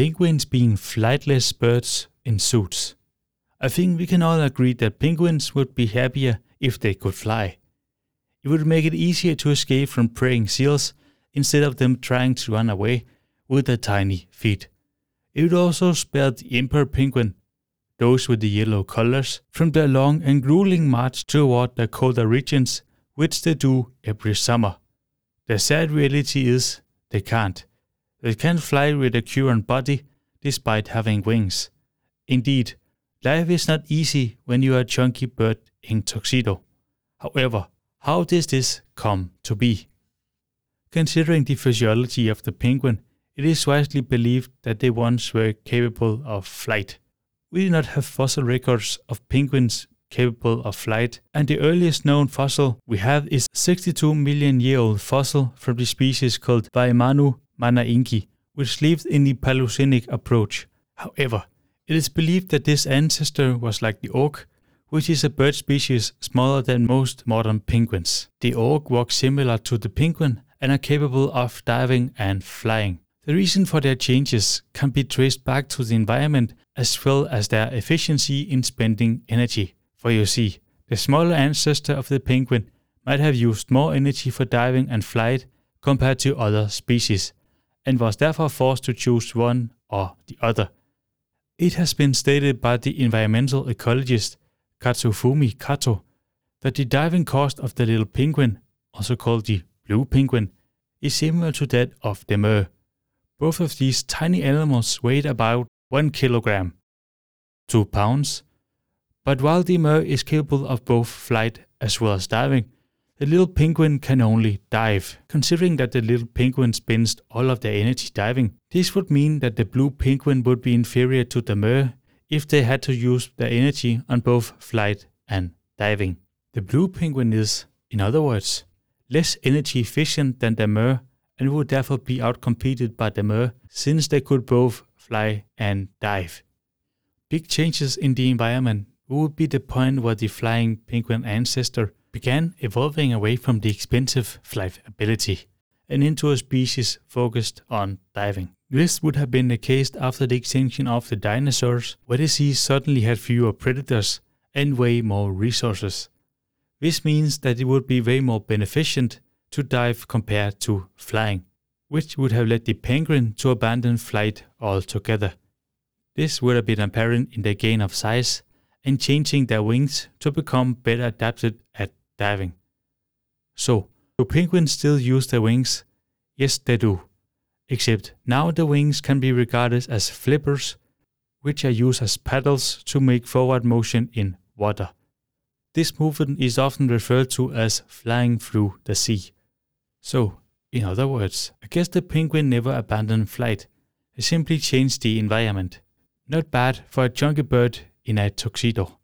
penguins being flightless birds in suits. I think we can all agree that penguins would be happier if they could fly. It would make it easier to escape from preying seals instead of them trying to run away with their tiny feet. It would also spare the emperor penguin, those with the yellow colors, from their long and grueling march toward the colder regions, which they do every summer. The sad reality is they can't. They can't fly with a current body despite having wings. Indeed, life is not easy when you are a chunky bird in tuxedo. However, how does this come to be? Considering the physiology of the penguin, it is widely believed that they once were capable of flight. We do not have fossil records of penguins capable of flight, and the earliest known fossil we have is 62 million year old fossil from the species called Waimanu manneringi, er which lived in the Paleocene epoch. However, it is believed that this ancestor was like the auk, which is a bird species smaller than most modern penguins. The auk walk similar to the penguin and are capable of diving and flying. The reason for their changes can be traced back to the environment as well as their efficiency in spending energy. For you see, the smaller ancestor of the penguin might have used more energy for diving and flight compared to other species, and was therefore forced to choose one or the other. It has been stated by the environmental ecologist Katsufumi Sato that the diving cost of the little penguin, also called the blue penguin, is similar to that of the murre. Both of these tiny animals weighed about 1 kilogram, 2 pounds, but while the murre is capable of both flight as well as diving, the little penguin can only dive. Considering that the little penguin spends all of their energy diving, this would mean that the blue penguin would be inferior to the murre if they had to use their energy on both flight and diving. The blue penguin is, in other words, less energy efficient than the murre and would therefore be outcompeted by the murre since they could both fly and dive. Big changes in the environment would be the point where the flying penguin ancestor began evolving away from the expensive flight ability and into a species focused on diving. This would have been the case after the extinction of the dinosaurs, where the sea suddenly had fewer predators and way more resources. This means that it would be way more beneficent to dive compared to flying, which would have led the penguin to abandon flight altogether. This would have been apparent in their gain of size and changing their wings to become better adapted at diving. So, do penguins still use their wings? Yes, they do. Except now the wings can be regarded as flippers, which are used as paddles to make forward motion in water. This movement is often referred to as flying through the sea. So, in other words, I guess the penguin never abandoned flight. They simply changed the environment. Not bad for a chunky bird in a tuxedo.